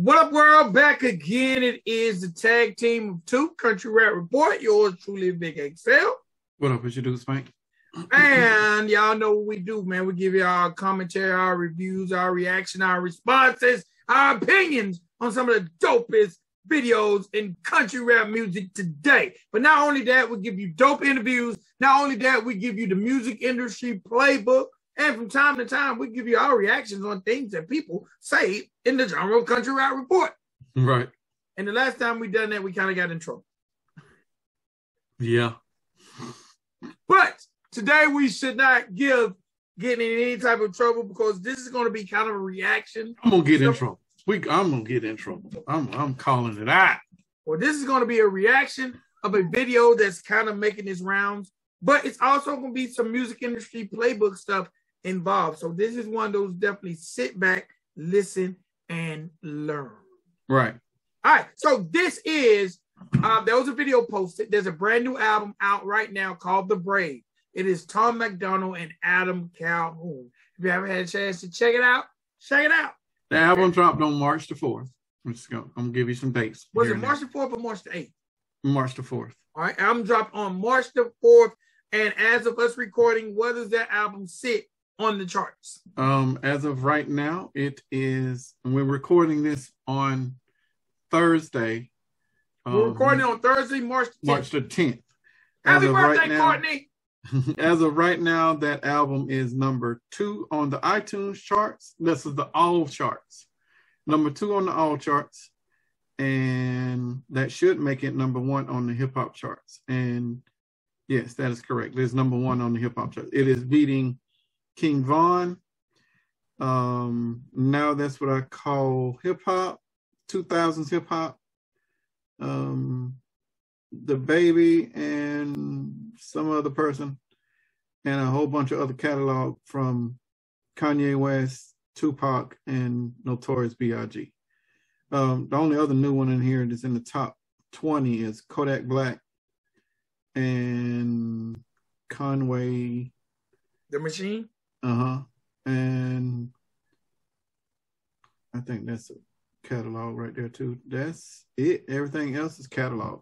What up, world? Back again. It is the tag team of two Country Rap Report. Yours truly, Big Excel. What up? What you do, Spank? And y'all know what we do, man. We give you our commentary, our reviews, our reaction, our responses, our opinions on some of the dopest videos in country rap music today. But not only that, we give you dope interviews. Not only that, we give you the music industry playbook. And from time to time, we give you our reactions on things that people say in the of country rap report. Right. And the last time we done that, we kind of got in trouble. Yeah. But today we should not give getting in any type of trouble because this is going to be kind of a reaction. I'm gonna get in trouble. We, I'm gonna get in trouble. I'm, I'm calling it out. Well, this is going to be a reaction of a video that's kind of making its rounds, but it's also going to be some music industry playbook stuff involved. So this is one of those definitely sit back, listen, and learn. Right. All right. So this is um, there was a video posted. There's a brand new album out right now called The Brave. It is Tom MacDonald and Adam Calhoun. If you haven't had a chance to check it out, check it out. The album dropped on March the 4th. I'm just gonna, I'm gonna give you some dates. Was it March the 4th or March the 8th? March the 4th. All right, album dropped on March the 4th. And as of us recording, where does that album sit on the charts? Um, as of right now, it is. And we're recording this on Thursday. We're um, recording on Thursday, March the 10th. March the 10th. Happy birthday, right now- Courtney. As of right now, that album is number two on the iTunes charts. This is the all charts. Number two on the all charts. And that should make it number one on the hip hop charts. And yes, that is correct. It's number one on the hip hop charts. It is beating King Von. Um, now that's what I call hip hop, 2000s hip hop. Um, the baby and some other person and a whole bunch of other catalog from Kanye West, Tupac, and Notorious B.I.G. Um, the only other new one in here that's in the top 20 is Kodak Black and Conway, The Machine. Uh huh, and I think that's a catalog right there too. That's it. Everything else is catalog.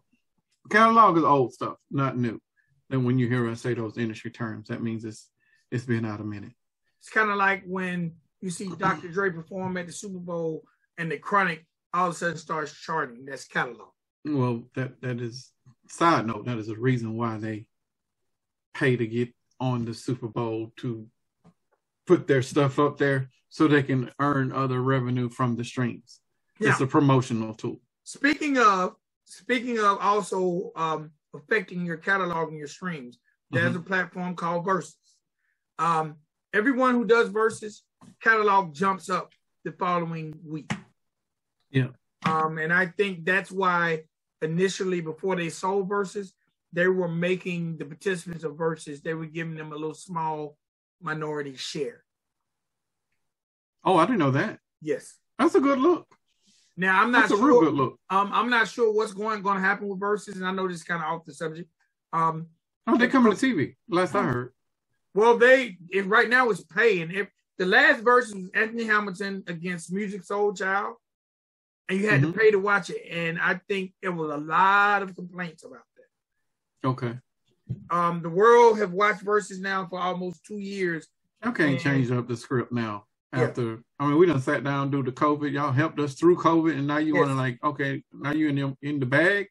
Catalog is old stuff, not new. And when you hear us say those industry terms, that means it's it's been out a minute. It's kind of like when you see Dr. Dre perform at the Super Bowl and the Chronic all of a sudden starts charting. That's catalog. Well, that that is side note. That is a reason why they pay to get on the Super Bowl to put their stuff up there so they can earn other revenue from the streams. It's a promotional tool. Speaking of, speaking of also um, affecting your catalog and your streams, there's Mm-hmm. a platform called Verzuz. Um, everyone who does Verzuz catalog jumps up the following week. Yeah. Um, and I think that's why initially before they sold Verzuz, they were making the participants of Verzuz, they were giving them a little small minority share. Oh, I didn't know that. Yes. That's a good look. Now I'm not That's a sure. real good look. Um, I'm not sure what's going going to happen with Verzuz, and I know this is kind of off the subject. Um, Oh, they coming to TV. Last I heard. well, they if right now it's paying. If the last verse was Anthony Hamilton against Musiq Soulchild, and you had Mhm. to pay to watch it, and I think there was a lot of complaints about that. Okay. Um, the world have watched Verzuz now for almost two years. Y'all can't And- change up the script now. Yeah. After I mean, we done sat down due to COVID. Y'all helped us through COVID, and now you Yes. want to like, okay, now you in the, in the bag?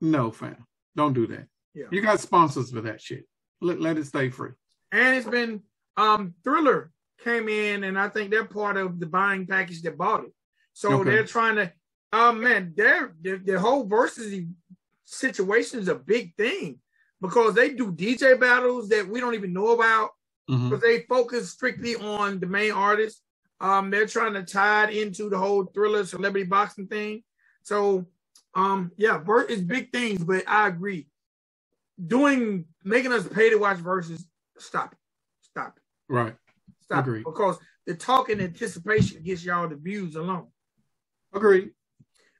No, fam, don't do that. Yeah. You got sponsors for that shit. Let let it stay free. And it's been um Triller came in, and I think they're part of the buying package that bought it. So Okay. they're trying to, um, man, their their whole Verzuz situation is a big thing because they do DJ battles that we don't even know about Mhm. because they focus strictly on the main artist. Um, they're trying to tie it into the whole Triller celebrity boxing thing. So, um, yeah, ver- is big things, but I agree. Doing making us pay to watch Verzuz, stop it, stop it. Right. Stop Agreed. it. Because the talk and anticipation gets y'all the views alone. Agreed.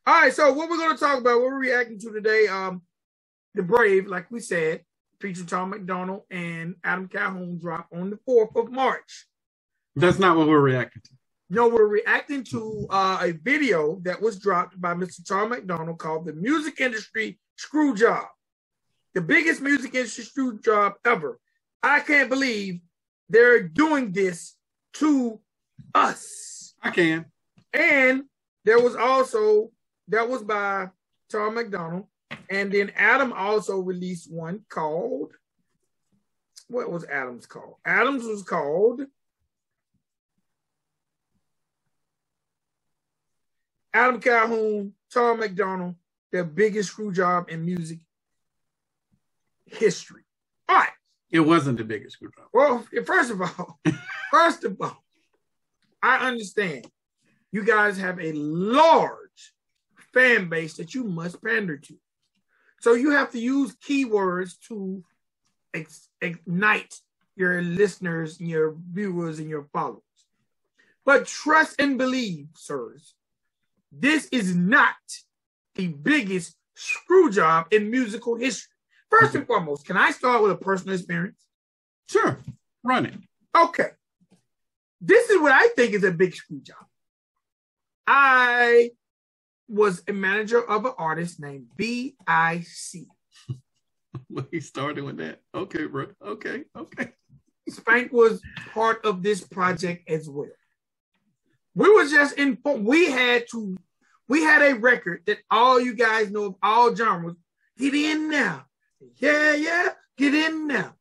All right, so what we're going to talk about, what we're reacting to today, um, the Brave, like we said, featuring Tom MacDonald and Adam Calhoun, drop on the fourth of March. That's not what we're reacting to. No, we're reacting to uh, a video that was dropped by Mr. Tom MacDonald called "The Music Industry Screw Job," the biggest music industry screw job ever. I can't believe they're doing this to us. I can. And there was also that was by Tom MacDonald, and then Adam also released one called what was Adams called? Adams was called Adam Calhoun, Tom MacDonald, the biggest screw job in music history. All right. It wasn't the biggest screw job. Well, first of all, first of all, I understand you guys have a large fan base that you must pander to. So you have to use keywords to ex- ignite your listeners and your viewers and your followers. But trust and believe, sirs, this is not the biggest screw job in musical history. First and foremost, can I start with a personal experience? Sure. Run it. Okay. This is what I think is a big screw job. I was a manager of an artist named V.I.C. he started with that. Okay, bro. Okay, okay. Spank was part of this project as well. We were just in. We had to. We had a record that all you guys know of all genres. Get in now, yeah, yeah. Get in now.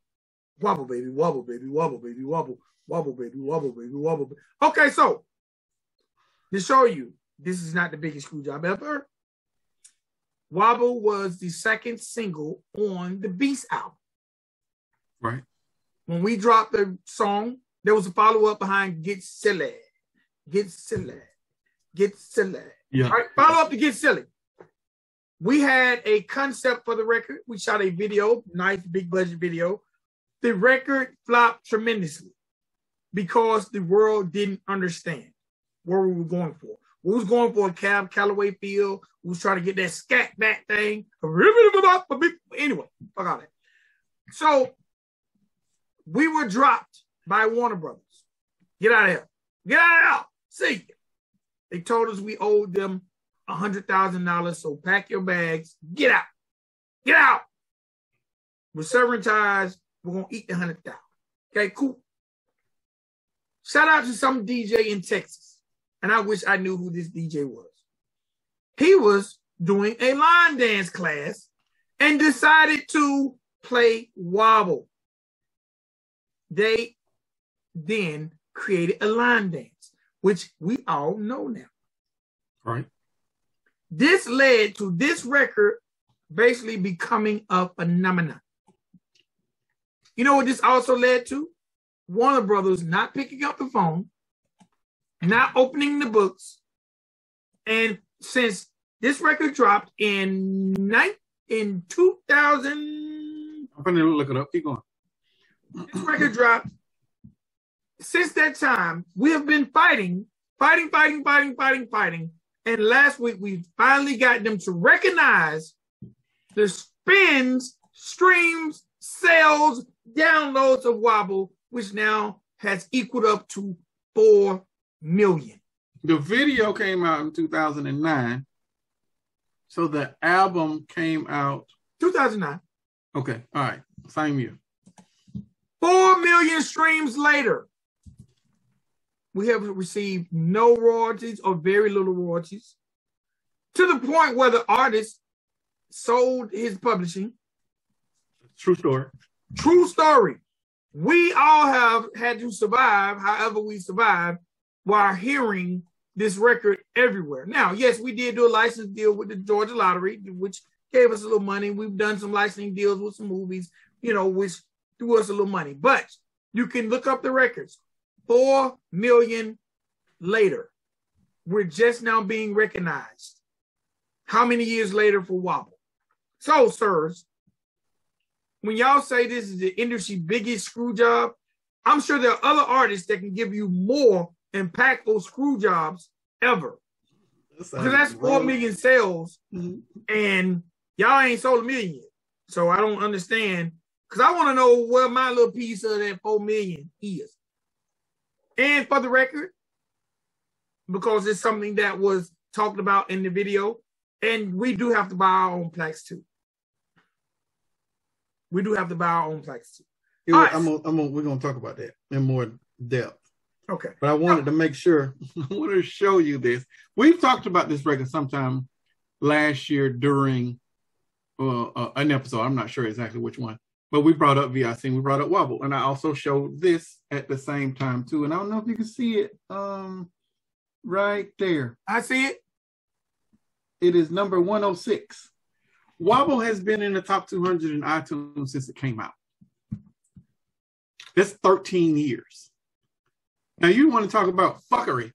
Wobble baby, wobble baby, wobble baby, wobble, wobble baby, wobble baby, wobble. Baby. Okay, so to show you, this is not the biggest screw job ever. Wobble was the second single on the Beast album. Right. When we dropped the song, there was a follow up behind Get Silly. Get Silly. Get Silly. Yeah. Right, follow up to Get Silly. We had a concept for the record. We shot a video, nice big budget video. The record flopped tremendously because the world didn't understand where we were going for. We was going for a Cab Callaway feel. We was trying to get that scat back thing. Anyway, fuck all that. So we were dropped by Warner Brothers. Get out of here. Get out of here. See you. They told us we owed them a hundred thousand dollars. So pack your bags. Get out. Get out. We're severing ties. We're gonna eat the hundred thousand. Okay, cool. Shout out to some DJ in Texas and I wish I knew who this DJ was. He was doing a line dance class and decided to play wobble. They then created a line dance, which we all know now. Right. This led to this record basically becoming a phenomenon. You know what this also led to? Warner Brothers not picking up the phone not opening the books. And since this record dropped in night in 2000, I'm gonna look it up. Keep going. This record dropped. Since that time, we have been fighting, fighting, fighting, fighting, fighting, fighting. And last week, we finally got them to recognize the spins, streams, sales, downloads of Wobble, which now has equaled up to 4 million. The video came out in 2009. So the album came out 2009. Okay, all right, same year. Four million streams later, we have received no royalties or very little royalties to the point where the artist sold his publishing. True story. True story. We all have had to survive, however, we survive while hearing this record everywhere. Now, yes, we did do a license deal with the Georgia Lottery, which gave us a little money. We've done some licensing deals with some movies, you know, which threw us a little money. But you can look up the records. Four million later, we're just now being recognized. How many years later for Wobble? So, sirs, when y'all say this is the industry biggest screw job, I'm sure there are other artists that can give you more impactful screw jobs ever. Because that's four million sales, mm-hmm. and y'all ain't sold a million. So I don't understand. Because I want to know where my little piece of that four million is. And for the record, because it's something that was talked about in the video, and we do have to buy our own plaques too. We do have to buy our own plaques too. Yeah, All right. I'm gonna, I'm gonna, we're gonna talk about that in more depth. Okay. But I wanted to make sure, I wanted to show you this. We've talked about this record sometime last year during uh, uh, an episode. I'm not sure exactly which one, but we brought up VIC, and we brought up Wobble, and I also showed this at the same time too. And I don't know if you can see it um, right there. I see it. It is number 106. Wobble has been in the top 200 in iTunes since it came out. That's 13 years. Now you want to talk about fuckery.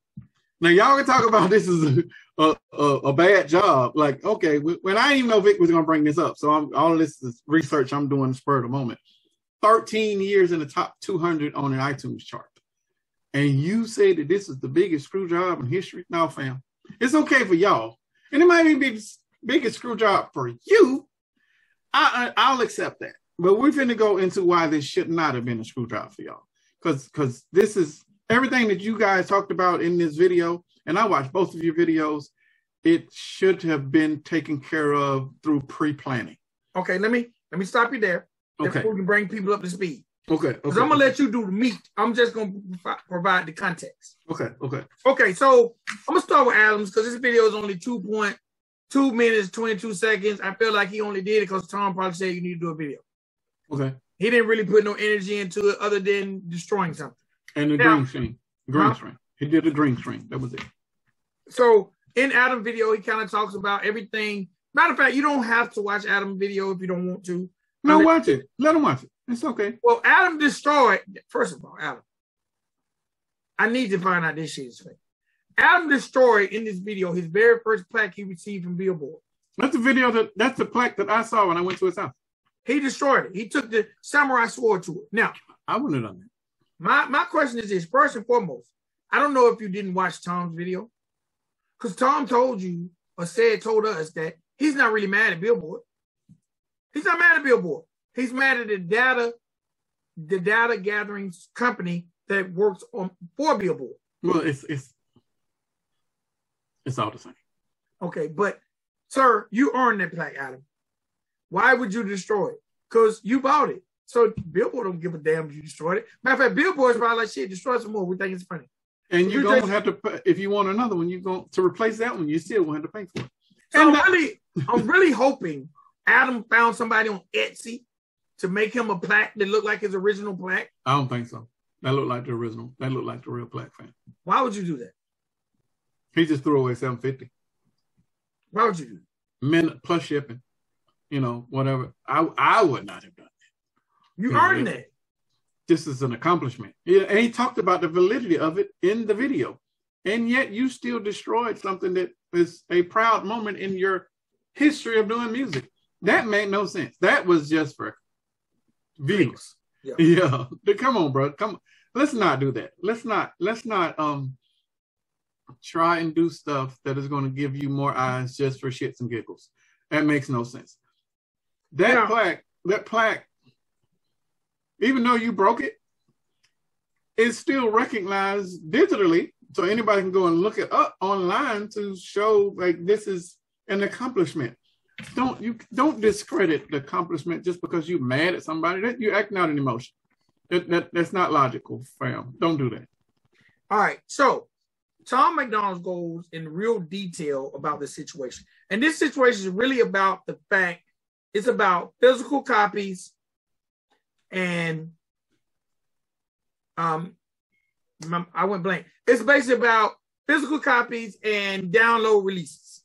Now y'all can talk about this is a, a, a, bad job. Like, okay, when I didn't even know Vic was gonna bring this up. So I'm, all this is research I'm doing spur of the moment. 13 years in the top 200 on an iTunes chart. And you say that this is the biggest screw job in history? No, fam. It's okay for y'all. And it might even be the biggest screw job for you. I, I I'll accept that. But we're gonna go into why this should not have been a screw job for y'all. Because because this is everything that you guys talked about in this video, and I watched both of your videos, it should have been taken care of through pre-planning. Okay, let me let me stop you there. Okay. Before we can bring people up to speed. Okay. Because Okay. I'm gonna let you do the meat. I'm just gonna provide the context. Okay. Okay. Okay, so I'm gonna start with Adams because this video is only 2.2 minutes, 22 seconds. I feel like he only did it because Tom probably said you need to do a video. Okay. He didn't really put no energy into it other than destroying something. And the Now- green screen. Green Huh? screen. He did the green screen. That was it. So in Adam video, he kind of talks about everything. Matter of fact, you don't have to watch Adam video if you don't want to. No, watch it. Let him watch it. It's okay. Well, Adam destroyed. First of all, Adam, I need to find out this shit is fake. Adam destroyed in this video his very first plaque he received from Billboard. That's the video that that's the plaque that I saw when I went to his house. He destroyed it. He took the samurai sword to it. Now, I wouldn't have done that. My my question is this: first and foremost, I don't know if you didn't watch Tom's video, because Tom told you or said told us that he's not really mad at Billboard. He's not mad at Billboard. He's mad at the data, the data gathering company that works on for Billboard. Well, it's it's it's all the same. Okay, but sir, you earned that plaque, Adam. Why would you destroy it? Because you bought it. So Billboard don't give a damn if you destroyed it. Matter of fact, Billboard's probably like shit, destroy some more. We think it's funny. And you don't have to pay, if you want another one, you go to replace that one, you still won't have to pay for it. So And I'm that- really, I'm really hoping Adam found somebody on Etsy to make him a plaque that looked like his original plaque. I don't think so. That looked like the original. That looked like the real plaque fan. Why would you do that? He just threw away 750. Why would you do that? Men plus shipping. You know, whatever. I I would not have done. You Yeah, earned that. This is an accomplishment. Yeah, and he talked about the validity of it in the video. And yet you still destroyed something that is a proud moment in your history of doing music. That made no sense. That was just for views. Yeah. Yeah. Come on, bro. Come on. Let's not do that. Let's not, let's not um try and do stuff that is going to give you more eyes just for shits and giggles. That makes no sense. That Yeah. plaque, that plaque, even though you broke it, it's still recognized digitally. So anybody can go and look it up online to show like this is an accomplishment. Don't you don't discredit the accomplishment just because you're mad at somebody. That you're acting out an emotion. That, that that's not logical, fam. Don't do that. All right. So Tom MacDonald goes in real detail about the situation. And this situation is really about the fact it's about physical copies and um I went blank. It's basically about physical copies and download releases.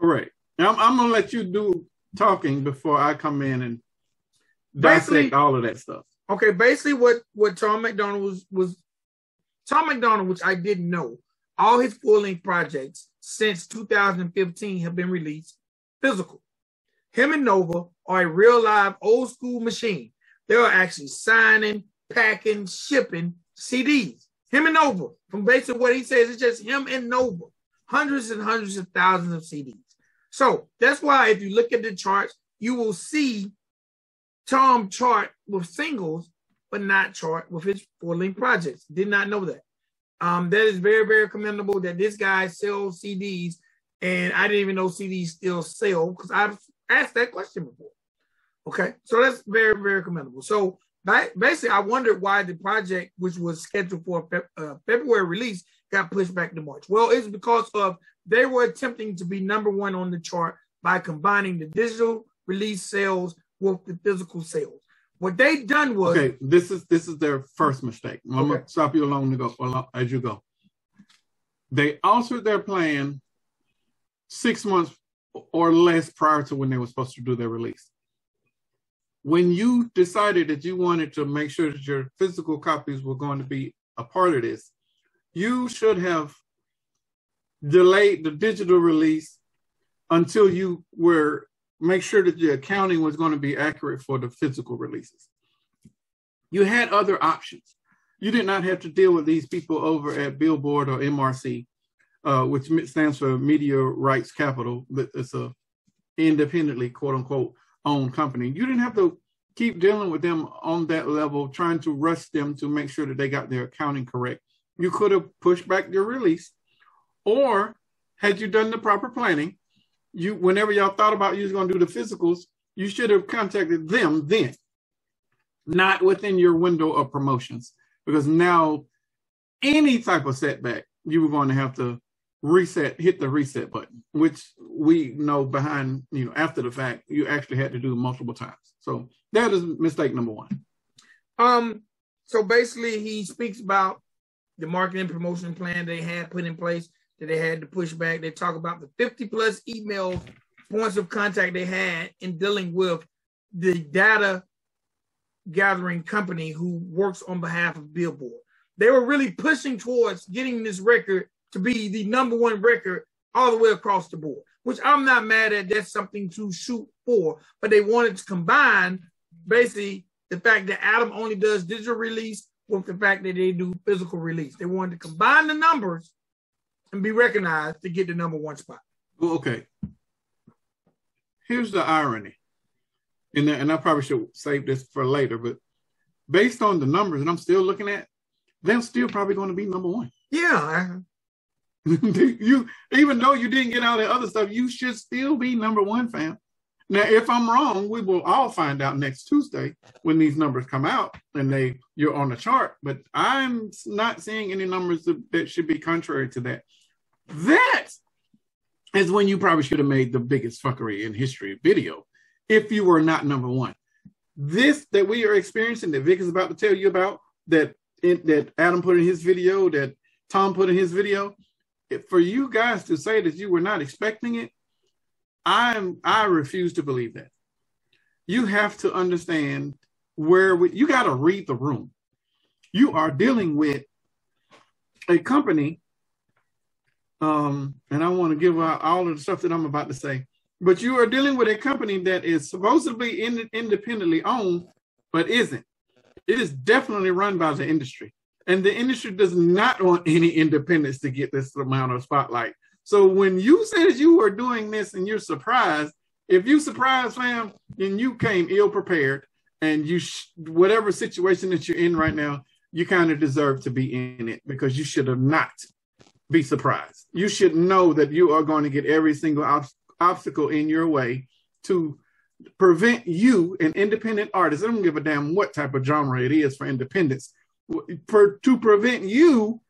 Correct. Now I'm, I'm gonna let you do talking before I come in and Basically- dissect all of that stuff. Okay, basically what what Tom MacDonald was was Tom MacDonald, which I didn't know, all his full length projects since 2015 have been released physical. Him and Nova are a real live old school machine. They are actually signing, packing, shipping CDs. Him and Nova, from basically what he says, it's just him and Nova, hundreds and hundreds of thousands of CDs. So that's why if you look at the charts, you will see Tom chart with singles, but not chart with his full length projects. Did not know that. Um, that is very, very commendable that this guy sells CDs, and I didn't even know CDs still sell because I've asked that question before. Okay, so that's very, very commendable. So basically, I wondered why the project, which was scheduled for a uh, February release, got pushed back to March. Well, it's because of they were attempting to be number one on the chart by combining the digital release sales with the physical sales. What they done was okay. This is this is their first mistake. I'm okay. gonna stop you along to go as you go. They altered their plan six months or less prior to when they were supposed to do their release. When you decided that you wanted to make sure that your physical copies were going to be a part of this, you should have delayed the digital release until you were make sure that the accounting was going to be accurate for the physical releases. You had other options. You did not have to deal with these people over at Billboard or MRC, uh, which stands for Media Rights Capital. It's a independently, quote unquote, owned company. You didn't have to keep dealing with them on that level, trying to rush them to make sure that they got their accounting correct. You could have pushed back your release, or had you done the proper planning, you whenever y'all thought about you was going to do the physicals, you should have contacted them then, not within your window of promotions, because now any type of setback you were going to have to reset, hit the reset button, which we know behind you know after the fact you actually had to do multiple times. So that is mistake number one. Um. So basically, he speaks about the marketing promotion plan they had put in place that they had to push back. They talk about the 50 plus email points of contact they had in dealing with the data gathering company who works on behalf of Billboard. They were really pushing towards getting this record to be the number one record all the way across the board, which I'm not mad at. That's something to shoot for, but they wanted to combine basically the fact that Adam only does digital release with the fact that they do physical release. They wanted to combine the numbers and be recognized to get the number one spot. Well, okay. Here's the irony, and and I probably should save this for later, but based on the numbers that I'm still looking at, they're still probably going to be number one. Yeah. you even though you didn't get all the other stuff, you should still be number one, fam. Now, if I'm wrong, we will all find out next Tuesday when these numbers come out and they you're on the chart. But I'm not seeing any numbers that, that should be contrary to that. That is when you probably should have made the biggest fuckery in history video if you were not number one. This that we are experiencing that Vic is about to tell you about that that Adam put in his video that Tom put in his video. For you guys to say that you were not expecting it, I'm I refuse to believe that. You have to understand where we, you got to read the room. You are dealing with a company, um, and I want to give out all of the stuff that I'm about to say. But you are dealing with a company that is supposedly in, independently owned, but isn't. It is definitely run by the industry, and the industry does not want any independence to get this amount of spotlight. So when you said you were doing this and you're surprised, if you surprised, fam, then you came ill prepared, and you sh- whatever situation that you're in right now, you kind of deserve to be in it because you should have not be surprised. You should know that you are going to get every single ob- obstacle in your way to prevent you, an independent artist. I don't give a damn what type of genre it is for independence, for, to prevent you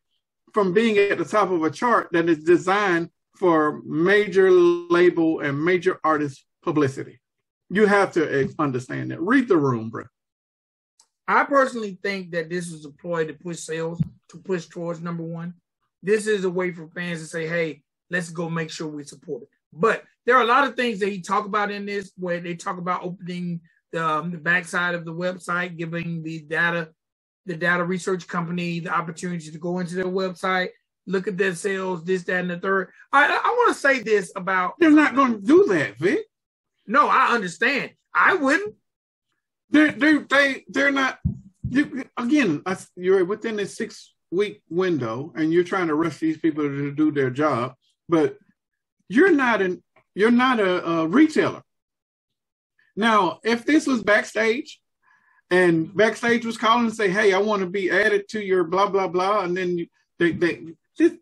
from being at the top of a chart that is designed for major label and major artist publicity. You have to understand that. Read the room, bro. I personally think that this is a ploy to push sales, to push towards number one. This is a way for fans to say, hey, let's go make sure we support it. But there are a lot of things that he talk about in this where they talk about opening the, um, the backside of the website, giving the data the data research company the opportunity to go into their website, look at their sales, this, that, and the third. I, I want to say this about. They're not going to do that, Vic. No, I understand. I wouldn't. They're they they they're not. You, again, you're within a six week window, and you're trying to rush these people to do their job, but you're not an you're not a, a retailer. Now, if this was backstage, and backstage was calling and say, "Hey, I want to be added to your blah blah blah," and then They, they,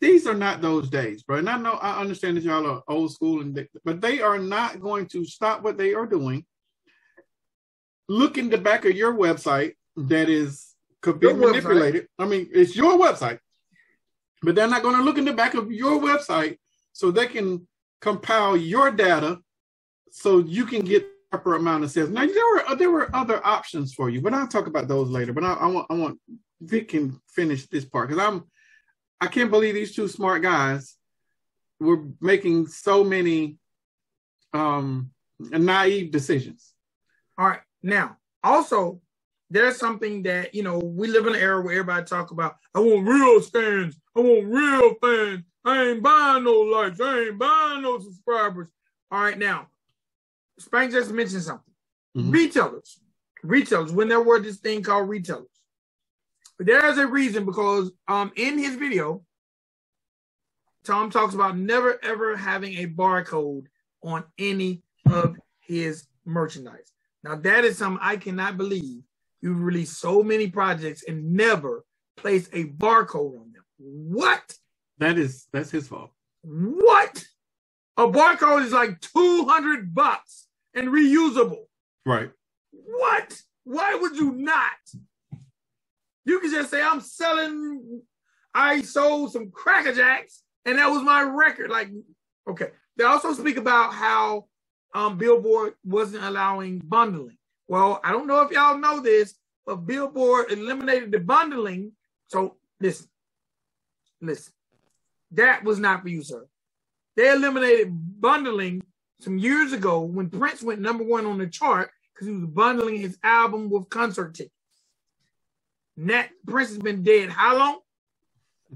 these are not those days, bro. And I know I understand that y'all are old school, and they, but they are not going to stop what they are doing. Look in the back of your website that is could be your manipulated. Website. I mean, it's your website, but they're not going to look in the back of your website so they can compile your data so you can get proper amount of sales. Now there were there were other options for you, but I'll talk about those later. But I, I want I want Vic can finish this part because I'm I can't believe these two smart guys were making so many um naive decisions. All right. Now, also, there's something that you know we live in an era where everybody talk about. I want real fans. I want real fans. I ain't buying no likes. I ain't buying no subscribers. All right, now, Spank just mentioned something. Mm-hmm. Retailers, retailers, when there were this thing called retailers, there's a reason because um in his video, Tom talks about never ever having a barcode on any of his merchandise. Now that is something I cannot believe. You've released so many projects and never placed a barcode on them. What? That is that's his fault. What? A barcode is like 200 bucks and reusable. Right. What? Why would you not? You can just say, I'm selling, I sold some Cracker Jacks, and that was my record. Like, okay. They also speak about how um, Billboard wasn't allowing bundling. Well, I don't know if y'all know this, but Billboard eliminated the bundling. So listen, listen, that was not for you, sir. They eliminated bundling some years ago when Prince went number one on the chart because he was bundling his album with concert tickets. Nat Prince has been dead how long?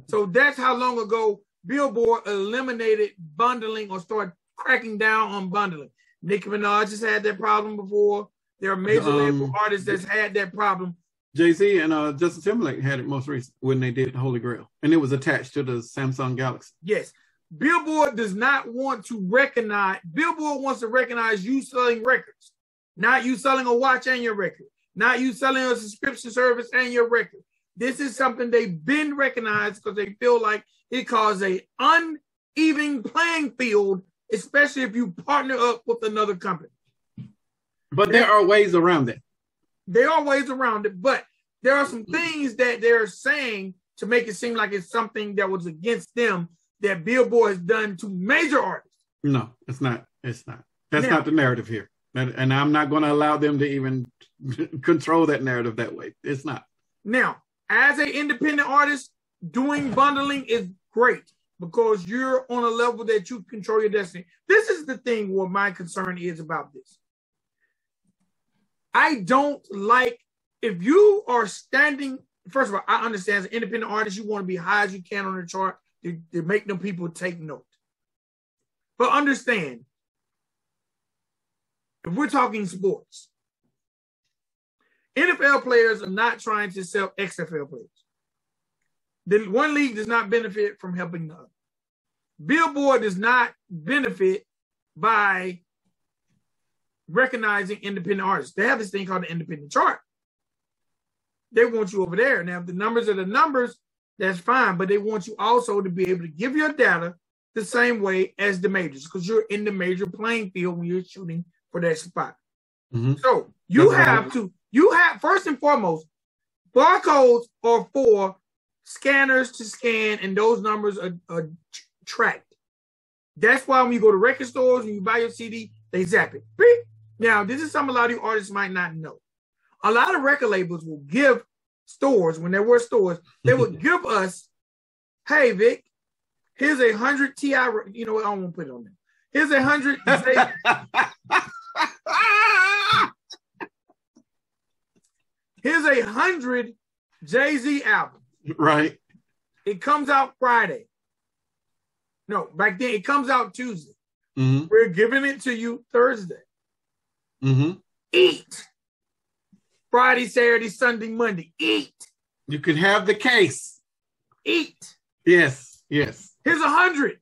So that's how long ago Billboard eliminated bundling or started cracking down on bundling. Nicki Minaj has had that problem before. There are major um, label artists that's had that problem. Jay Z and uh, Justin Timberlake had it most recent when they did Holy Grail, and it was attached to the Samsung Galaxy. Yes, Billboard does not want to recognize. Billboard wants to recognize you selling records, not you selling a watch and your record. Not you selling a subscription service and your record. This is something they've been recognized because they feel like it causes a uneven playing field, especially if you partner up with another company. But there are ways around it. There are ways around it, but there are some things that they're saying to make it seem like it's something that was against them that Billboard has done to major artists. No, it's not. It's not. That's now, not the narrative here. And, and I'm not going to allow them to even control that narrative that way. It's not. Now, as an independent artist, doing bundling is great because you're on a level that you control your destiny. This is the thing where my concern is about this. I don't like if you are standing. First of all, I understand as an independent artist, you want to be high as you can on the chart to, to make them people take note. But understand, if we're talking sports, NFL players are not trying to sell XFL players. The one league does not benefit from helping the other. Billboard does not benefit by recognizing independent artists. They have this thing called the independent chart. They want you over there. Now, if the numbers are the numbers, that's fine, but they want you also to be able to give your data the same way as the majors because you're in the major playing field when you're shooting for that spot. Mm-hmm. So you That's have to, you have first and foremost, barcodes are for scanners to scan, and those numbers are, are tracked. That's why when you go to record stores and you buy your CD, they zap it. Now, this is something a lot of you artists might not know. A lot of record labels will give stores, when there were stores, they would give us, hey, Vic, here's a hundred TI, you know what, I won't put it on there. Here's a hundred. Here's a hundred Jay Z albums. Right. It comes out Friday. No, back then it comes out Tuesday. Mm-hmm. We're giving it to you Thursday. Mm-hmm. Eat. Friday, Saturday, Sunday, Monday. Eat. You can have the case. Eat. Yes. Yes. Here's a hundred.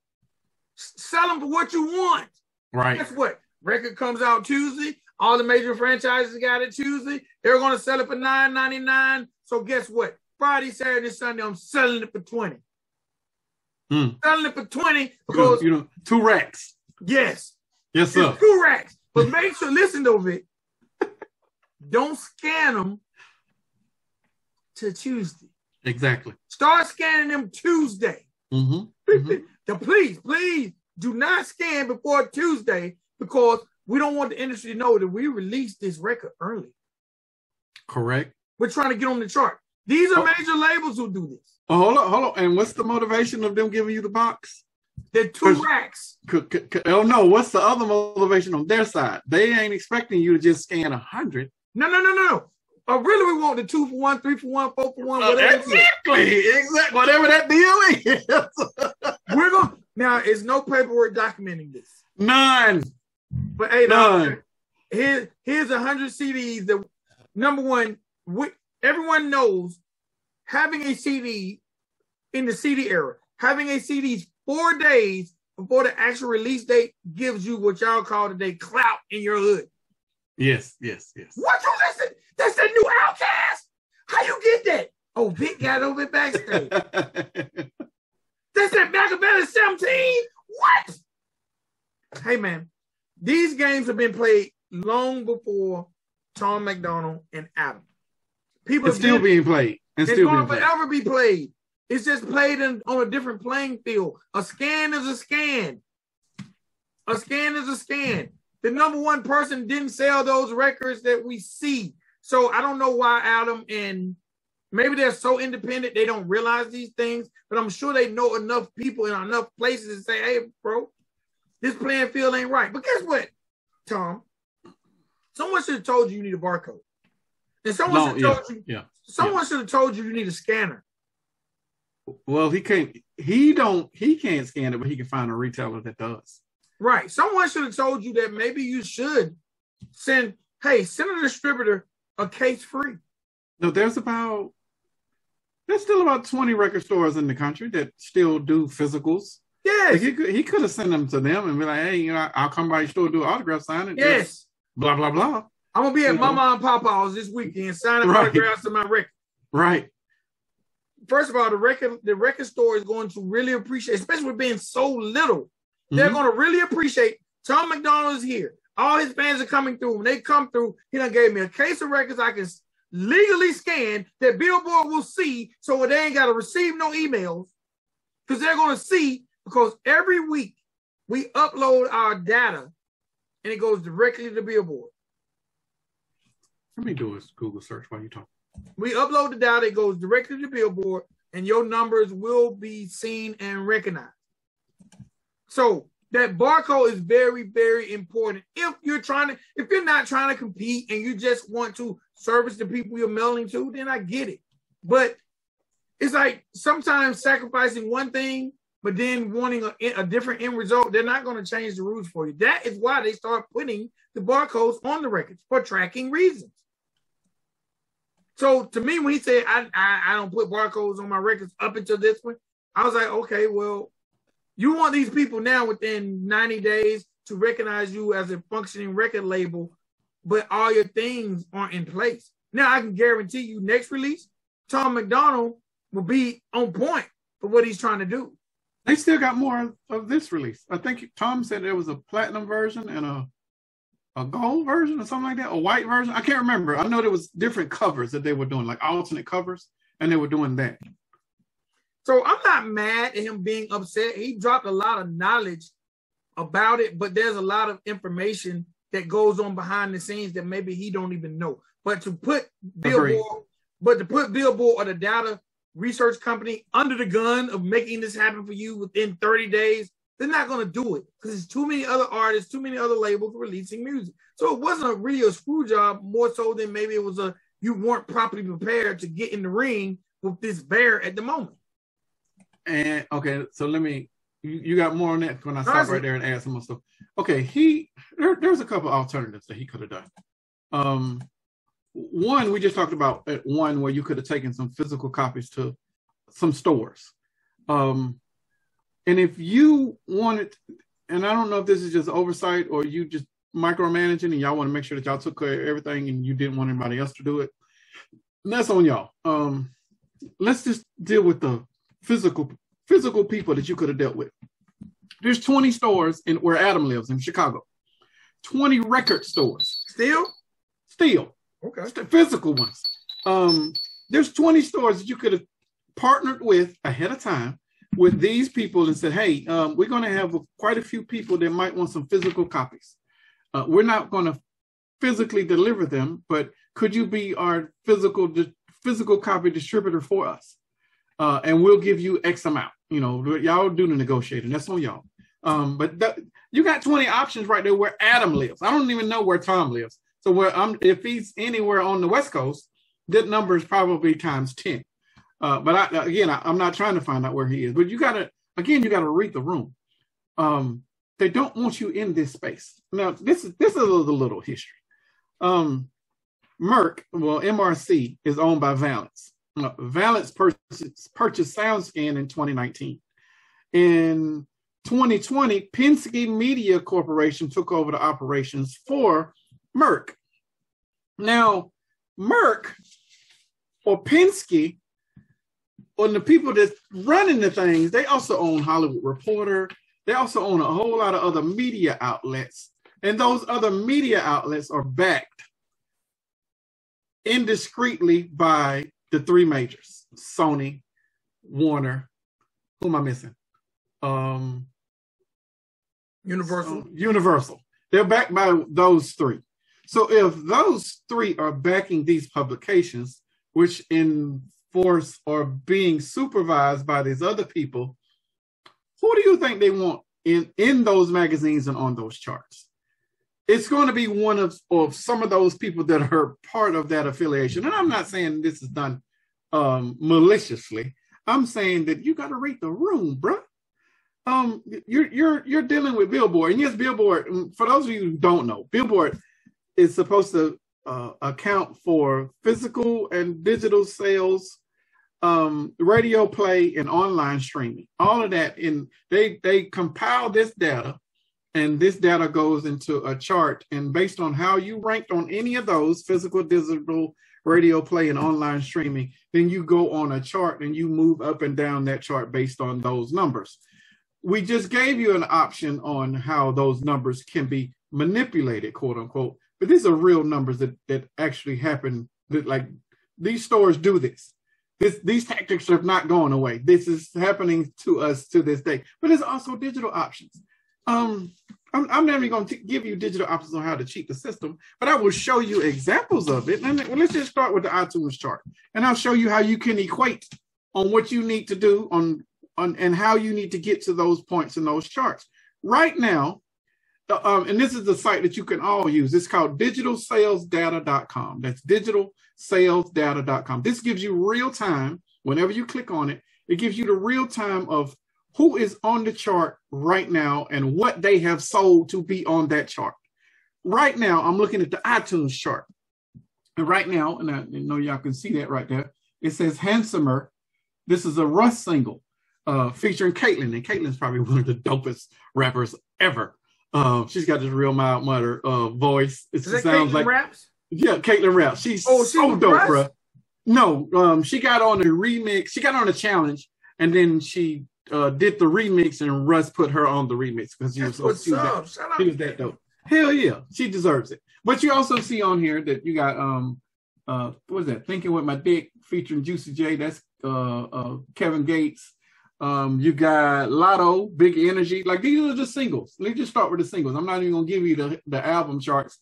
Sell them for what you want. Right. Guess what? Record comes out Tuesday. All the major franchises got it Tuesday. They're going to sell it for nine ninety nine. So guess what? Friday, Saturday, Sunday, I'm selling it for twenty. Mm. Selling it for 20 You know, because you know, two racks. yes, Yes, sir. it's two racks. But make sure, listen to Vic. Don't scan them to Tuesday. Exactly. Start scanning them Tuesday. Mm-hmm. Now, please, please do not scan before Tuesday because we don't want the industry to know that we released this record early. Correct. We're trying to get on the chart. These are Oh. major labels who do this. Oh, hold on, hold on. And what's the motivation of them giving you the box? They're two racks. C- c- oh no, what's the other motivation on their side? They ain't expecting you to just scan a hundred. No, no, no, no, no. Uh, really, we want the two for one, three for one, four for one, whatever. exactly, exactly. Whatever that deal is. We're going now. It's no paperwork documenting this. None. But hey, None. here, here's a hundred CDs. That number one, we, everyone knows having a CD in the CD era, having a CD four days before the actual release date gives you what y'all call today clout in your hood. Yes, yes, yes. What you listen? That's the new OutKast. How you get that? Oh, Vic got over backstage. That's that Machiavelli 17. What? Hey man, these games have been played long before Tom MacDonald and Adam. People it's still been- being played. It's it's still going being to played. forever be played. It's just played in, on a different playing field. A scan is a scan. A scan is a scan. The number one person didn't sell those records that we see. So I don't know why Adam and maybe they're so independent they don't realize these things, but I'm sure they know enough people in enough places to say, hey, bro, this playing field ain't right. But guess what, Tom? Someone should have told you you need a barcode. And someone No, should yeah, told you yeah. someone should have told you you need a scanner. Well, he can't. He don't. He can't scan it, but he can find a retailer that does. Right. Someone should have told you that maybe you should send, hey, send a distributor a case free. No, there's about. There's still about twenty record stores in the country that still do physicals. Yes. He could, he could have sent them to them and be like, "Hey, you know, I'll come by your store, do an autograph sign, Yes. blah blah blah." I'm gonna be at You know. Mama and Papa's this weekend signing Right. autographs to my record. Right. First of all, the record the record store is going to really appreciate, especially with being so little. They're Mhm. going to really appreciate Tom MacDonald is here. All his fans are coming through. When they come through, he done gave me a case of records I can legally scan that Billboard will see so they ain't got to receive no emails because they're going to see because every week we upload our data and it goes directly to Billboard. Let me do a Google search while you talk. We upload the data, it goes directly to Billboard, and your numbers will be seen and recognized. So that barcode is very, very important. If you're trying to, if you're not trying to compete and you just want to service the people you're mailing to, then I get it. But it's like sometimes sacrificing one thing, but then wanting a, a different end result, they're not going to change the rules for you. That is why they start putting the barcodes on the records for tracking reasons. So to me, when he said I, I I don't put barcodes on my records up until this one, I was like, okay, well, you want these people now within 90 days to recognize you as a functioning record label, but all your things aren't in place. Now I can guarantee you next release, Tom MacDonald will be on point for what he's trying to do. They still got more of, this release. I think Tom said there was a platinum version and a a gold version or something like that, a white version. I can't remember. I know there was different covers that they were doing, like alternate covers, and they were doing that. So I'm not mad at him being upset. He dropped a lot of knowledge about it, but there's a lot of information that goes on behind the scenes that maybe he don't even know. But to put Agreed. Billboard, but to put Billboard or the data research company under the gun of making this happen for you within 30 days, they're not going to do it because there's too many other artists, too many other labels releasing music. So it wasn't a really a screw job, more so than maybe it was a you weren't properly prepared to get in the ring with this bear at the moment. And okay, so let me. You, you got more on that when I stop right there and add some more stuff. Okay, he there, there's a couple alternatives that he could have done. Um, one we just talked about at one where you could have taken some physical copies to some stores. Um, and if you wanted, and I don't know if this is just oversight or you just micromanaging and y'all want to make sure that y'all took care of everything and you didn't want anybody else to do it, that's on y'all. Um, let's just deal with the physical physical people that you could have dealt with. There's 20 stores in where Adam lives in Chicago. 20 record stores. Still? Still. Okay. The physical ones. Um, there's 20 stores that you could have partnered with ahead of time with these people and said, hey, um, we're going to have quite a few people that might want some physical copies. Uh, we're not going to physically deliver them, but could you be our physical di- physical copy distributor for us? Uh, and we'll give you X amount. You know, y'all do the negotiating. That's on y'all. Um, but that, you got 20 options right there where Adam lives. I don't even know where Tom lives. So where I'm, if he's anywhere on the West Coast, that number is probably times 10. Uh, but I, again, I, am not trying to find out where he is. But you gotta, again, you gotta read the room. Um, they don't want you in this space. Now, this is this is a little history. Um, Merck, well, MRC is owned by Valence. Uh, Valence purchased, purchased SoundScan in 2019. In 2020, Penske Media Corporation took over the operations for Merck. Now, Merck or Penske, or the people that's running the things, they also own Hollywood Reporter. They also own a whole lot of other media outlets. And those other media outlets are backed indiscreetly by the three majors Sony, Warner, who am I missing? Um, Universal. Universal. They're backed by those three. So if those three are backing these publications, which in force are being supervised by these other people, who do you think they want in, in those magazines and on those charts? It's going to be one of, of some of those people that are part of that affiliation. And I'm not saying this is done um, maliciously. I'm saying that you got to read the room, bro um, you're you're you're dealing with Billboard, and yes, Billboard. Mm, for those of you who don't know, Billboard is supposed to uh, account for physical and digital sales, um, radio play, and online streaming. All of that, in they they compile this data, and this data goes into a chart, and based on how you ranked on any of those physical, digital, radio play, and online streaming, then you go on a chart and you move up and down that chart based on those numbers we just gave you an option on how those numbers can be manipulated, quote unquote. But these are real numbers that that actually happen. That like these stores do this. This these tactics are not going away. This is happening to us to this day. But there's also digital options. Um, I'm, I'm never going to give you digital options on how to cheat the system, but I will show you examples of it. And let's just start with the iTunes chart, and I'll show you how you can equate on what you need to do on on and how you need to get to those points in those charts. Right now, um, and this is the site that you can all use. It's called digitalsalesdata.com. That's digitalsalesdata.com. This gives you real time, whenever you click on it, it gives you the real time of who is on the chart right now and what they have sold to be on that chart. Right now, I'm looking at the iTunes chart. And right now, and I know y'all can see that right there, it says Handsomer. This is a Russ single uh, featuring Ktlyn, and Ktlyn's probably one of the dopest rappers ever. Uh, she's got this real mild mutter uh, voice. It sounds Ktlyn like raps. Yeah, Ktlyn raps. She's oh, she so dope, bro. No, um, she got on a remix. She got on a challenge, and then she uh, did the remix, and Russ put her on the remix because she was so she was, that, she was that dope. Hell yeah, she deserves it. But you also see on here that you got um uh what was that? Thinking with my dick featuring Juicy J. That's uh uh Kevin Gates. Um, you got Latto, Big Energy. Like these are the singles. Let me just start with the singles. I'm not even gonna give you the, the album charts.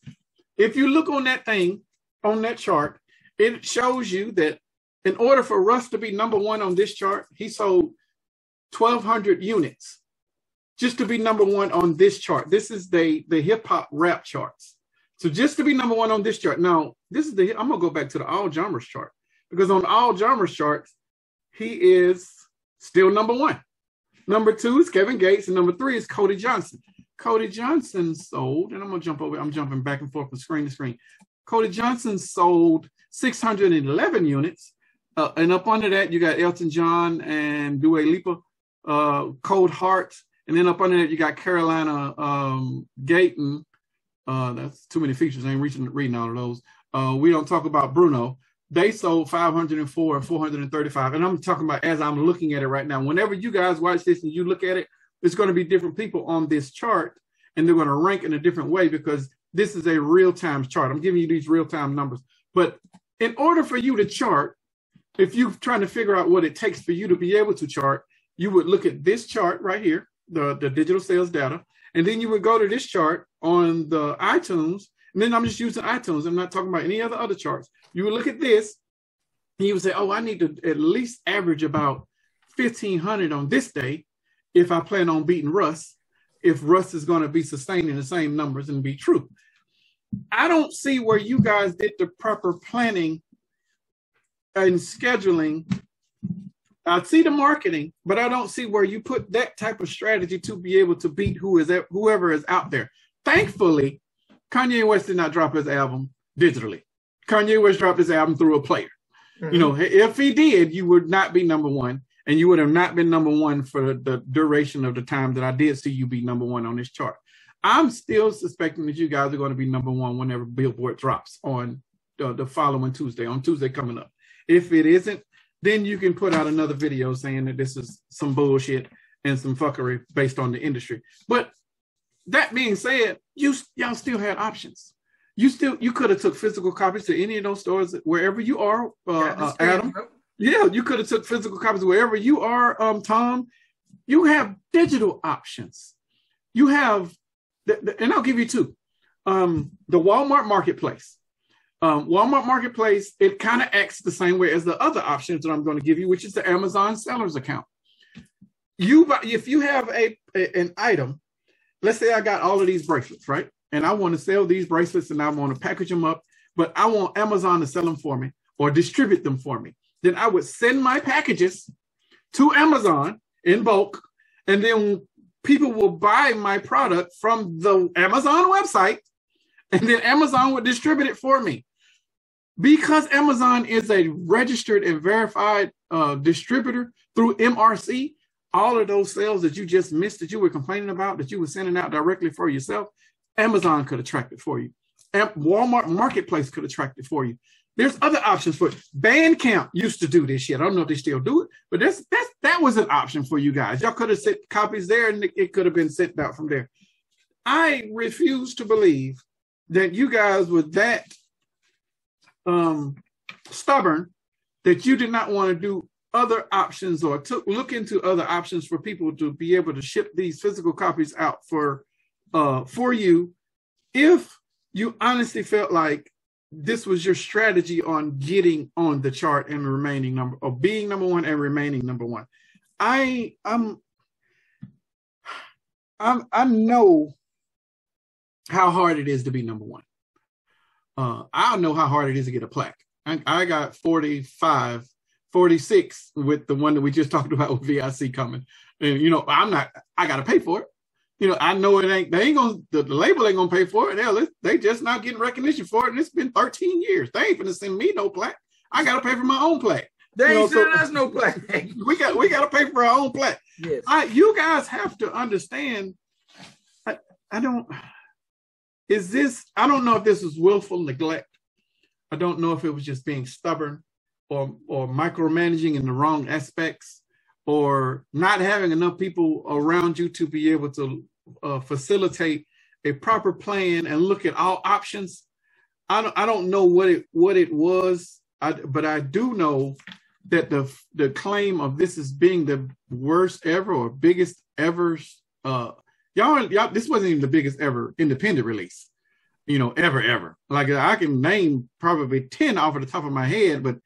If you look on that thing, on that chart, it shows you that in order for Russ to be number one on this chart, he sold 1,200 units just to be number one on this chart. This is the, the hip hop rap charts. So just to be number one on this chart. Now, this is the, I'm going to go back to the all genres chart because on all genres charts, he is still number one. Number two is Kevin Gates, and number three is Cody Johnson. Cody Johnson sold, and I'm gonna jump over. I'm jumping back and forth from screen to screen. Cody Johnson sold 611 units, uh, and up under that you got Elton John and Dua Lipa, uh, Cold Hearts, and then up under that you got Carolina um, Gaitán. Uh, that's too many features. I ain't reaching reading all of those. Uh, we don't talk about Bruno. they sold 504 and 435. And I'm talking about as I'm looking at it right now. Whenever you guys watch this and you look at it, it's going to be different people on this chart and they're going to rank in a different way because this is a real time chart. I'm giving you these real time numbers. But in order for you to chart, if you're trying to figure out what it takes for you to be able to chart, you would look at this chart right here, the, the digital sales data, and then you would go to this chart on the iTunes. And then I'm just using iTunes. I'm not talking about any other other charts. You would look at this, and you would say, "Oh, I need to at least average about 1500 on this day if I plan on beating Russ. If Russ is going to be sustaining the same numbers and be true." I don't see where you guys did the proper planning and scheduling. I see the marketing, but I don't see where you put that type of strategy to be able to beat who is that, whoever is out there. Thankfully, Kanye West did not drop his album digitally. Kanye West dropped his album through a player. Mm-hmm. You know, if he did, you would not be number one, and you would have not been number one for the duration of the time that I did see you be number one on this chart. I'm still suspecting that you guys are going to be number one whenever Billboard drops on the, the following Tuesday, on Tuesday coming up. If it isn't, then you can put out another video saying that this is some bullshit and some fuckery based on the industry. But that being said, you y'all still had options. You still you could have took physical copies to any of those stores wherever you are, uh, uh, Adam. Yeah, you could have took physical copies wherever you are, um, Tom. You have digital options. You have and I'll give you two. Um, the Walmart Marketplace. Um, Walmart Marketplace, it kind of acts the same way as the other options that I'm going to give you, which is the Amazon sellers account. You, if you have a, a an item, let's say I got all of these bracelets, right? And I want to sell these bracelets and I want to package them up, but I want Amazon to sell them for me or distribute them for me. Then I would send my packages to Amazon in bulk, and then people will buy my product from the Amazon website and then Amazon would distribute it for me. Because Amazon is a registered and verified uh, distributor through MRC, all of those sales that you just missed that you were complaining about that you were sending out directly for yourself, Amazon could attract it for you. Walmart Marketplace could attract it for you. There's other options for it. Bandcamp used to do this shit. I don't know if they still do it, but that's that's that was an option for you guys. Y'all could have sent copies there, and it could have been sent out from there. I refuse to believe that you guys were that um, stubborn that you did not want to do other options or took look into other options for people to be able to ship these physical copies out for uh, for you if you honestly felt like this was your strategy on getting on the chart and remaining number or being number one and remaining number one. I I'm I'm I know how hard it is to be number one. Uh, I don't know how hard it is to get a plaque. I, I, got 45, 46 with the one that we just talked about with V.I.C coming. And you know, I'm not I gotta pay for it you know, I know it ain't they ain't gonna the, the label ain't gonna pay for it. Hell, they just not getting recognition for it, and it's been 13 years. They ain't gonna send me no plaque. I gotta pay for my own plaque. They you ain't know, sending so, us no plaque. we got we gotta pay for our own plaque. Yes. I, you guys have to understand. I, I don't. Is this? I don't know if this is willful neglect. I don't know if it was just being stubborn, or or micromanaging in the wrong aspects or not having enough people around you to be able to uh, facilitate a proper plan and look at all options. I don't, I don't know what it what it was, I, but I do know that the the claim of this as being the worst ever or biggest ever uh y'all y'all this wasn't even the biggest ever independent release you know ever ever like i can name probably 10 off of the top of my head but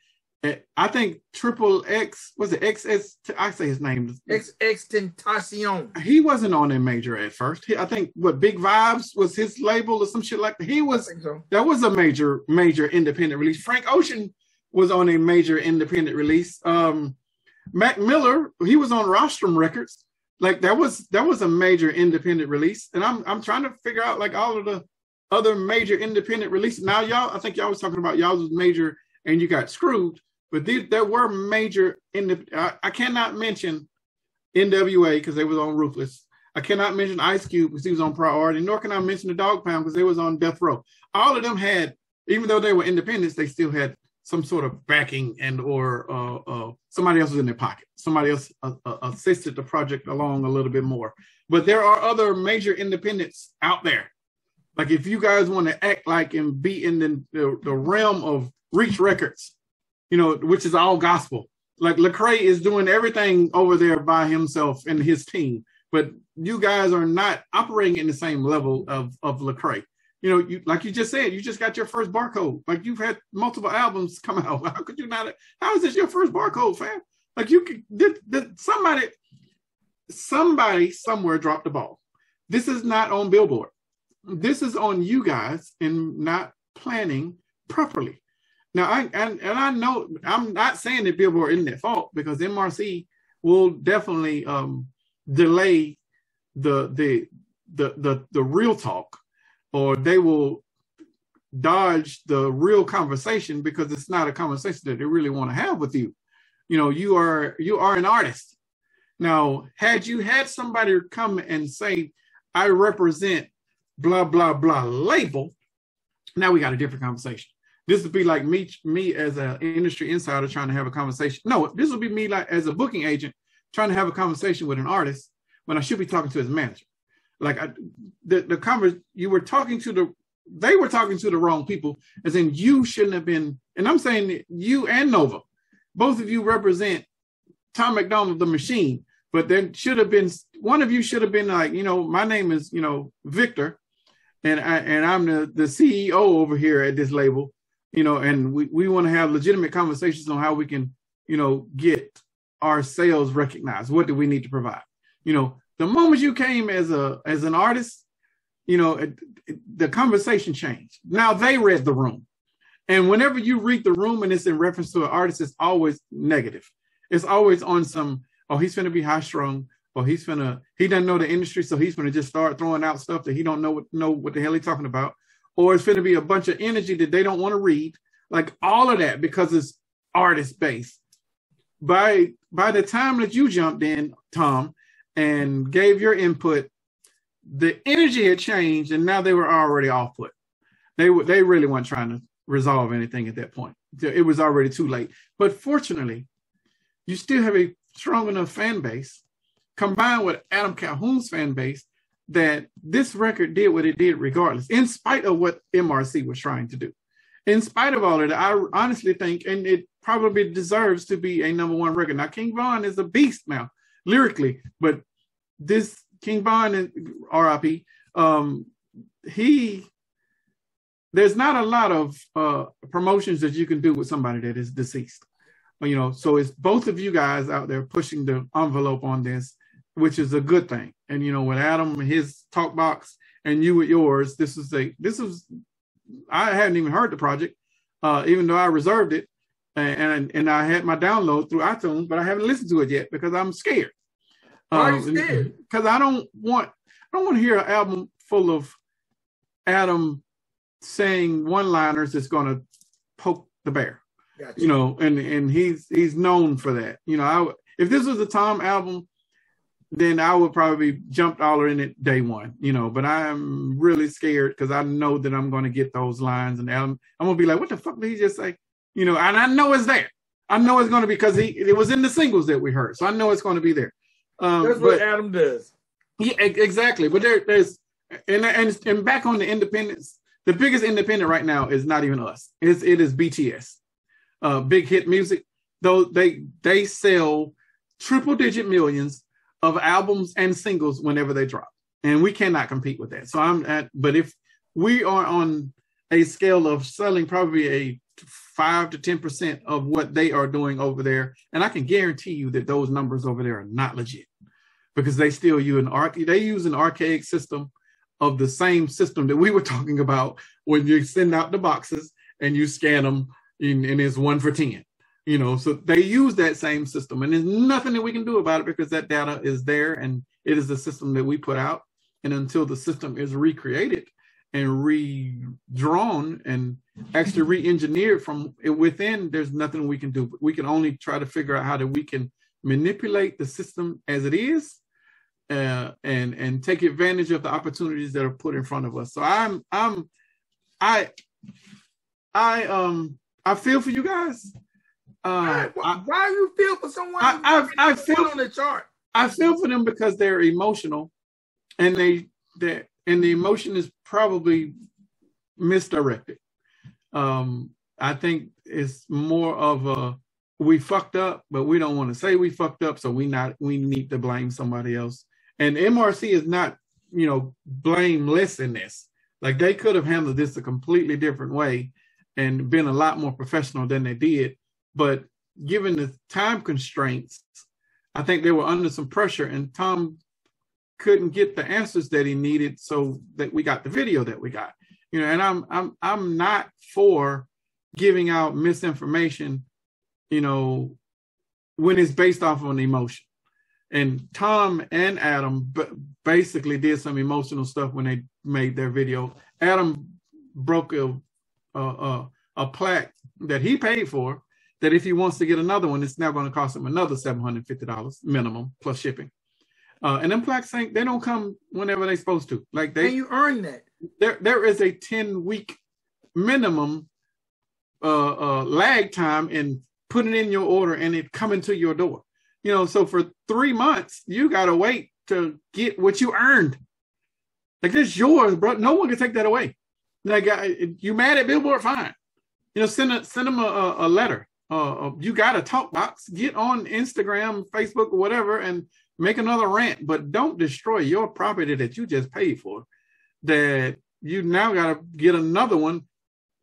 I think Triple X was it XS. I say his name. X Tentacion. He wasn't on a major at first. He, I think what Big Vibes was his label or some shit like that. He was. So. That was a major major independent release. Frank Ocean was on a major independent release. Um, Mac Miller he was on Rostrum Records. Like that was that was a major independent release. And I'm I'm trying to figure out like all of the other major independent releases. Now y'all, I think y'all was talking about y'all was major and you got screwed. But these, there were major in the. I, I cannot mention NWA because they was on Ruthless. I cannot mention Ice Cube because he was on Priority, nor can I mention the Dogg Pound because they was on Death Row. All of them had, even though they were independents, they still had some sort of backing and or uh, uh, somebody else was in their pocket. Somebody else uh, uh, assisted the project along a little bit more. But there are other major independents out there. Like if you guys want to act like and be in the, the, the realm of Reach Records, you know, which is all gospel. Like Lecrae is doing everything over there by himself and his team, but you guys are not operating in the same level of of Lecrae you know, you like you just said, you just got your first barcode. Like you've had multiple albums come out. How could you not? How is this your first barcode, fam? Like you could did, did somebody, somebody somewhere dropped the ball. This is not on Billboard. This is on you guys and not planning properly. Now, I and, and I know I'm not saying that Billboard isn't at fault because MRC will definitely um, delay the the the the the real talk or they will dodge the real conversation because it's not a conversation that they really want to have with you. You know, you are you are an artist. Now, had you had somebody come and say, I represent blah blah blah label, now we got a different conversation. This would be like me, me as an industry insider trying to have a conversation. No, this would be me like as a booking agent trying to have a conversation with an artist when I should be talking to his manager like I, the the converse you were talking to the they were talking to the wrong people as in you shouldn't have been and i'm saying you and nova both of you represent Tom MacDonald the machine but there should have been one of you should have been like you know my name is you know victor and i and i'm the the ceo over here at this label you know and we, we want to have legitimate conversations on how we can you know get our sales recognized. What do we need to provide? You know the moment you came as a as an artist, you know, it, it, the conversation changed. Now they read the room. And whenever you read the room and it's in reference to an artist, it's always negative. It's always on some, oh, he's gonna be high strung, or he's gonna, he doesn't know the industry, so he's gonna just start throwing out stuff that he don't know what know what the hell he's talking about. Or it's gonna be a bunch of energy that they don't want to read. Like all of that because it's artist based. By by the time that you jumped in, Tom, and gave your input, the energy had changed, and now they were already off put. They were they really weren't trying to resolve anything at that point. It was already too late. But fortunately, you still have a strong enough fan base, combined with Adam Calhoun's fan base, that this record did what it did regardless, in spite of what MRC was trying to do. In spite of all of that, I honestly think, and it probably deserves to be a number one record. Now, King Von is a beast now, lyrically, but this King Von and RIP, um, he there's not a lot of uh, promotions that you can do with somebody that is deceased. You know, so it's both of you guys out there pushing the envelope on this, which is a good thing. And you know, with Adam and his talk box and you with yours, this is a this is I hadn't even heard the project, uh, even though I reserved it and and I had my download through iTunes, but I haven't listened to it yet because I'm scared. Um, because I don't want I don't want to hear an album full of Adam saying one-liners that's going to poke the bear. Gotcha. You know, and and he's he's known for that. You know, I if this was a Tom album, then I would probably jump all in it day one. You know, but I'm really scared because I know that I'm going to get those lines, and I'm, I'm going to be like, "What the fuck did he just say?" You know, and I know it's there. I know it's going to be because he it was in the singles that we heard, so I know it's going to be there. Um, That's what Adam does. Yeah, exactly. But there, there's and, and and back on the independents, the biggest independent right now is not even us. It's it is BTS, uh, Big Hit Music. Though they they sell triple digit millions of albums and singles whenever they drop, and we cannot compete with that. So I'm at. But if we are on a scale of selling probably a five to ten percent of what they are doing over there, and I can guarantee you that those numbers over there are not legit because they still use an arc they use an archaic system of the same system that we were talking about when you send out the boxes and you scan them and, and it's one for 10 you know so they use that same system and there's nothing that we can do about it because that data is there and it is the system that we put out. And until the system is recreated and redrawn and actually re-engineered from within there's nothing we can do we can only try to figure out how that we can manipulate the system as it is uh, and and take advantage of the opportunities that are put in front of us. So I'm I'm I I um I feel for you guys. Uh, why, why you feel for someone? I- I- I feel- on the chart. I feel for them because they're emotional, and they that and the emotion is probably misdirected. Um, I think it's more of a we fucked up, but we don't want to say we fucked up, so we not we need to blame somebody else. And MRC is not, you know, blameless in this. Like they could have handled this a completely different way and been a lot more professional than they did. But given the time constraints, I think they were under some pressure, and Tom couldn't get the answers that he needed, so that we got the video that we got. You know, and I'm I'm I'm not for giving out misinformation, you know, when it's based off of an emotion. And Tom and Adam basically did some emotional stuff when they made their video. Adam broke a a, a, a plaque that he paid for. That if he wants to get another one, it's now going to cost him another seven hundred fifty dollars minimum plus shipping. Uh, and them plaques ain't they don't come whenever they're supposed to. Like they and you earn that. there there is a 10 week minimum uh, uh lag time in putting in your order and it coming to your door. You know so for three months you gotta wait to get what you earned. Like it's yours bro. No one can take that away. Like uh, you mad at billboard? Fine. You know send a send them a, a, a letter. Uh, uh, you got a talk box get on instagram facebook whatever and make another rant but don't destroy your property that you just paid for that you now got to get another one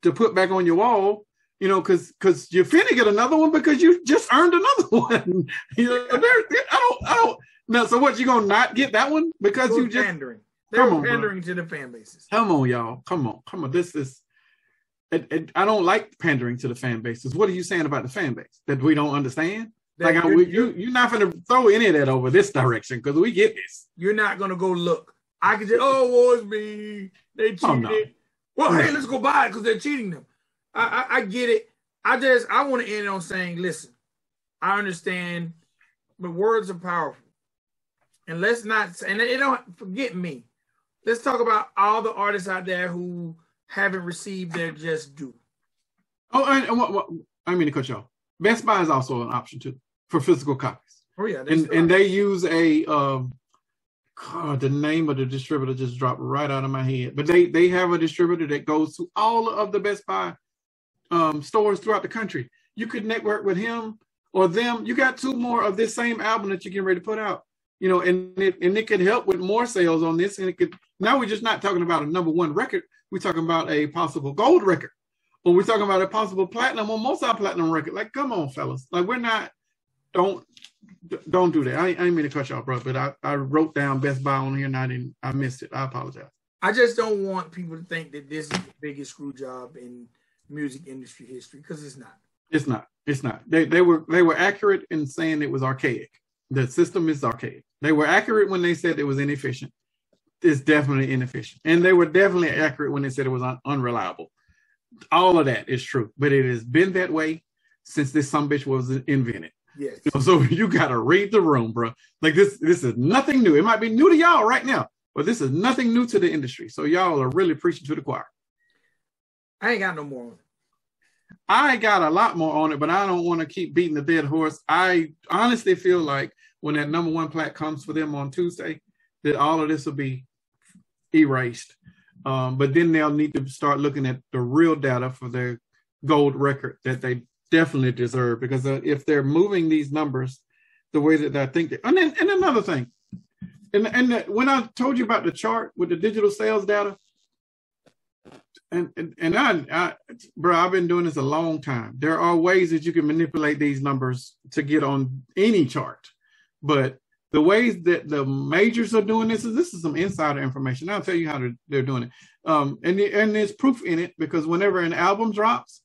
to put back on your wall, you know, because because you're finna get another one because you just earned another one. you know, there, I don't, I don't. Now, so what? You gonna not get that one because you just pandering. They Come were on, bro. pandering to the fan bases. come on, y'all, come on, come on. This is. It, it, I don't like pandering to the fan bases. What are you saying about the fan base that we don't understand? Like, I, you're, we, you, you're not gonna throw any of that over this direction because we get this. you're not gonna go look. I can just, oh, woe is me. They cheated. Oh, no. Well, No. hey, let's go buy it because they're cheating them. I, I, I get it. I just I want to end on saying, listen, I understand, but words are powerful. And let's not and it don't forget me. Let's talk about all the artists out there who haven't received their just due. Oh, and, and what, what? I mean to cut you off. Best Buy is also an option too for physical copies. Oh yeah, and and they use a um God, the name of the distributor just dropped right out of my head. But they they have a distributor that goes to all of the Best Buy um stores throughout the country. You could network with him or them. You got two more of this same album that you're getting ready to put out. You know, and it and it could help with more sales on this. And it could now we're just not talking about a number one record. We're talking about a possible gold record. Or we're talking about a possible platinum or multi-platinum record. Like, come on, fellas. Like we're not don't don't do that. I, I didn't mean to cut you off, bro, but I, I wrote down Best Buy on here and I didn't I missed it. I apologize. I just don't want people to think that this is the biggest screw job in music industry history because it's not. It's not. It's not. They they were they were accurate in saying it was archaic. The system is archaic. They were accurate when they said it was inefficient. It's definitely inefficient, and they were definitely accurate when they said it was un- unreliable. All of that is true, but it has been that way since this some bitch was invented. Yes. You know, so you gotta read the room, bro. Like this, this is nothing new. It might be new to y'all right now, but this is nothing new to the industry. So y'all are really preaching to the choir. I ain't got no more on it. I got a lot more on it, but I don't want to keep beating the dead horse. I honestly feel like when that number one plaque comes for them on Tuesday, that all of this will be erased. Um, but then they'll need to start looking at the real data for their gold record that they definitely deserve. Because uh, if they're moving these numbers the way that I think, they, and then and another thing, and and the, when I told you about the chart with the digital sales data, and and, and I, I, bro, I've been doing this a long time. There are ways that you can manipulate these numbers to get on any chart, but the ways that the majors are doing this is this is some insider information. I'll tell you how they're, they're doing it. Um, and the, and there's proof in it because whenever an album drops,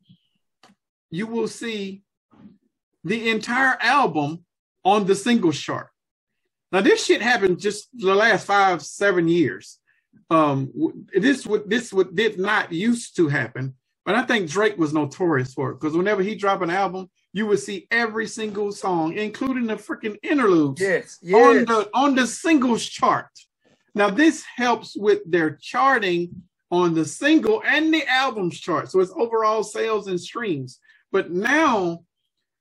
you will see the entire album on the singles chart. Now this shit happened just the last five seven years. Um, this would this would did not used to happen, but I think Drake was notorious for it because whenever he dropped an album, you would see every single song, including the freaking interludes, Yes. on the on the singles chart. Now this helps with their charting on the single and the albums chart. So it's overall sales and streams. But now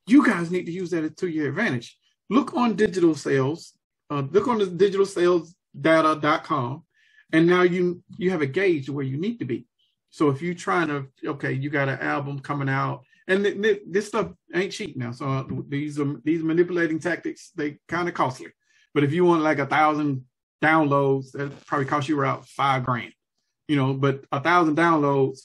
you guys need to use that to your advantage. Look on digital sales, uh, look on the digital sales data.com, and now you you have a gauge where you need to be. So if you're trying to, okay, you got an album coming out, and th- th- this stuff ain't cheap now. So uh, these are these manipulating tactics, they kind of costly. But if you want like a thousand downloads, that probably cost you around five grand. You know, but a thousand downloads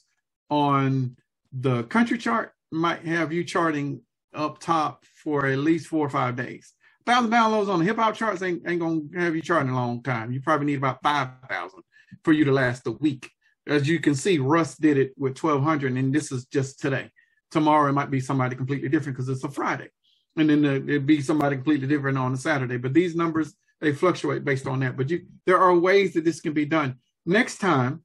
on the country chart might have you charting up top for at least four or five days. Thousand downloads on the hip hop charts ain't, ain't gonna have you charting a long time. You probably need about five thousand for you to last a week. As you can see, Russ did it with twelve hundred, and this is just today. Tomorrow it might be somebody completely different because it's a Friday, and then it'd be somebody completely different on a Saturday. But these numbers they fluctuate based on that. But you, there are ways that this can be done. Next time,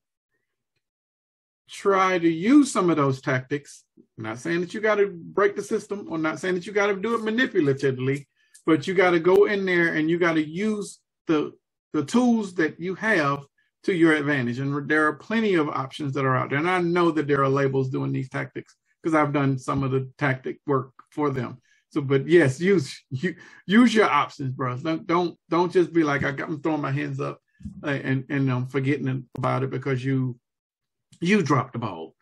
try to use some of those tactics. I'm not saying that you got to break the system, or not saying that you got to do it manipulatively, but you got to go in there and you got to use the the tools that you have to your advantage. And there are plenty of options that are out there. And I know that there are labels doing these tactics because I've done some of the tactic work for them. So, but yes, use you, use your options, bro. Don't don't don't just be like I got, I'm throwing my hands up uh, and and I'm forgetting about it because you you dropped the ball,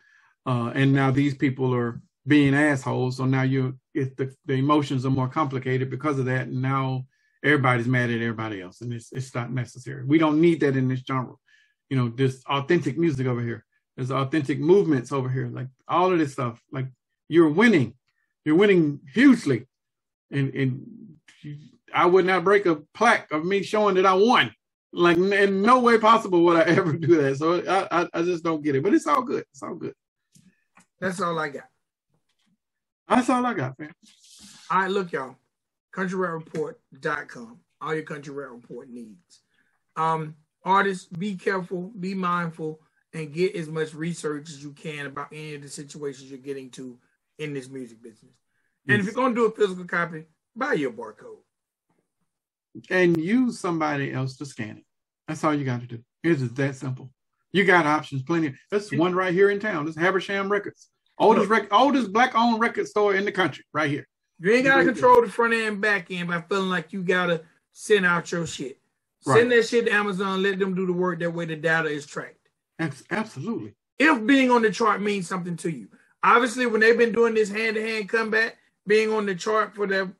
uh, and now these people are being assholes. So now you if the the emotions are more complicated because of that, and now everybody's mad at everybody else, and it's it's not necessary. We don't need that in this genre. You know, there's authentic music over here. There's authentic movements over here. Like all of this stuff. Like you're winning you're winning hugely. And, and I would not break a plaque of me showing that I won. Like in no way possible would I ever do that. So I, I, I just don't get it. But it's all good. It's all good. That's all I got. That's all I got, man. All right, look, y'all. CountryRapReport.com. All your Country Rap Report needs. Um, artists, be careful, be mindful, and get as much research as you can about any of the situations you're getting to in this music business. And yes. if you're going to do a physical copy, buy your barcode. And use somebody else to scan it. That's all you got to do. It's just that simple. You got options, plenty. That's one right here in town. This Habersham Records, oldest rec- oldest black owned record store in the country, right here. You ain't gotta control the front end and back end by feeling like you gotta send out your shit. Right. Send that shit to Amazon. Let them do the work. That way, the data is tracked. Absolutely. If being on the chart means something to you, obviously when they've been doing this hand to hand comeback, being on the chart for their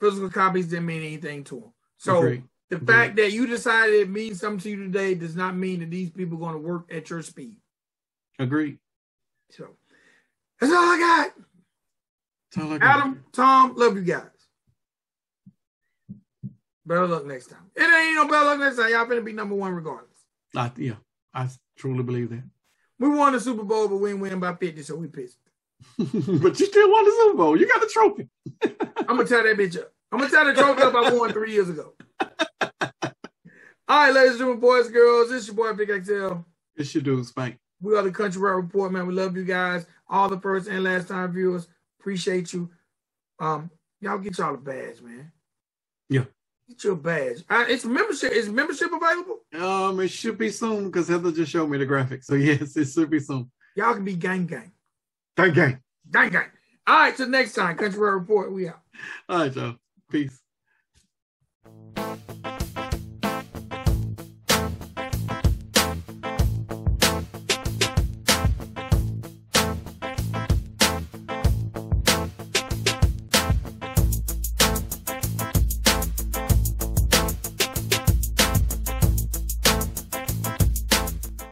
physical copies didn't mean anything to them. So Agreed. the Agreed. fact that you decided it means something to you today does not mean that these people are going to work at your speed. Agreed. So that's all I got. That's all I got. Adam, Tom, love you guys. Better luck next time. It ain't no better luck next time. Y'all finna be number one regardless. Uh, yeah, I truly believe that. We won the Super Bowl, but we didn't win by 50, so we pissed. but you still won the Super Bowl. You got the trophy. I'm gonna tie that bitch up. I'm gonna tie the trophy up I won three years ago. All right, ladies and gentlemen, boys, girls, this is your boy Big XL. It's your dude, Spank. We are the Country Rap Report, man. We love you guys. All the first and last time viewers. Appreciate you. Um, y'all get y'all a badge, man. Yeah. Get your badge. Uh, it's membership. Is membership available? Um, it should be soon because Heather just showed me the graphics. So yes, it should be soon. Y'all can be gang gang. Gang gang. Gang gang. All right, till next time. Country Rap Report. We out. All right, y'all. Peace.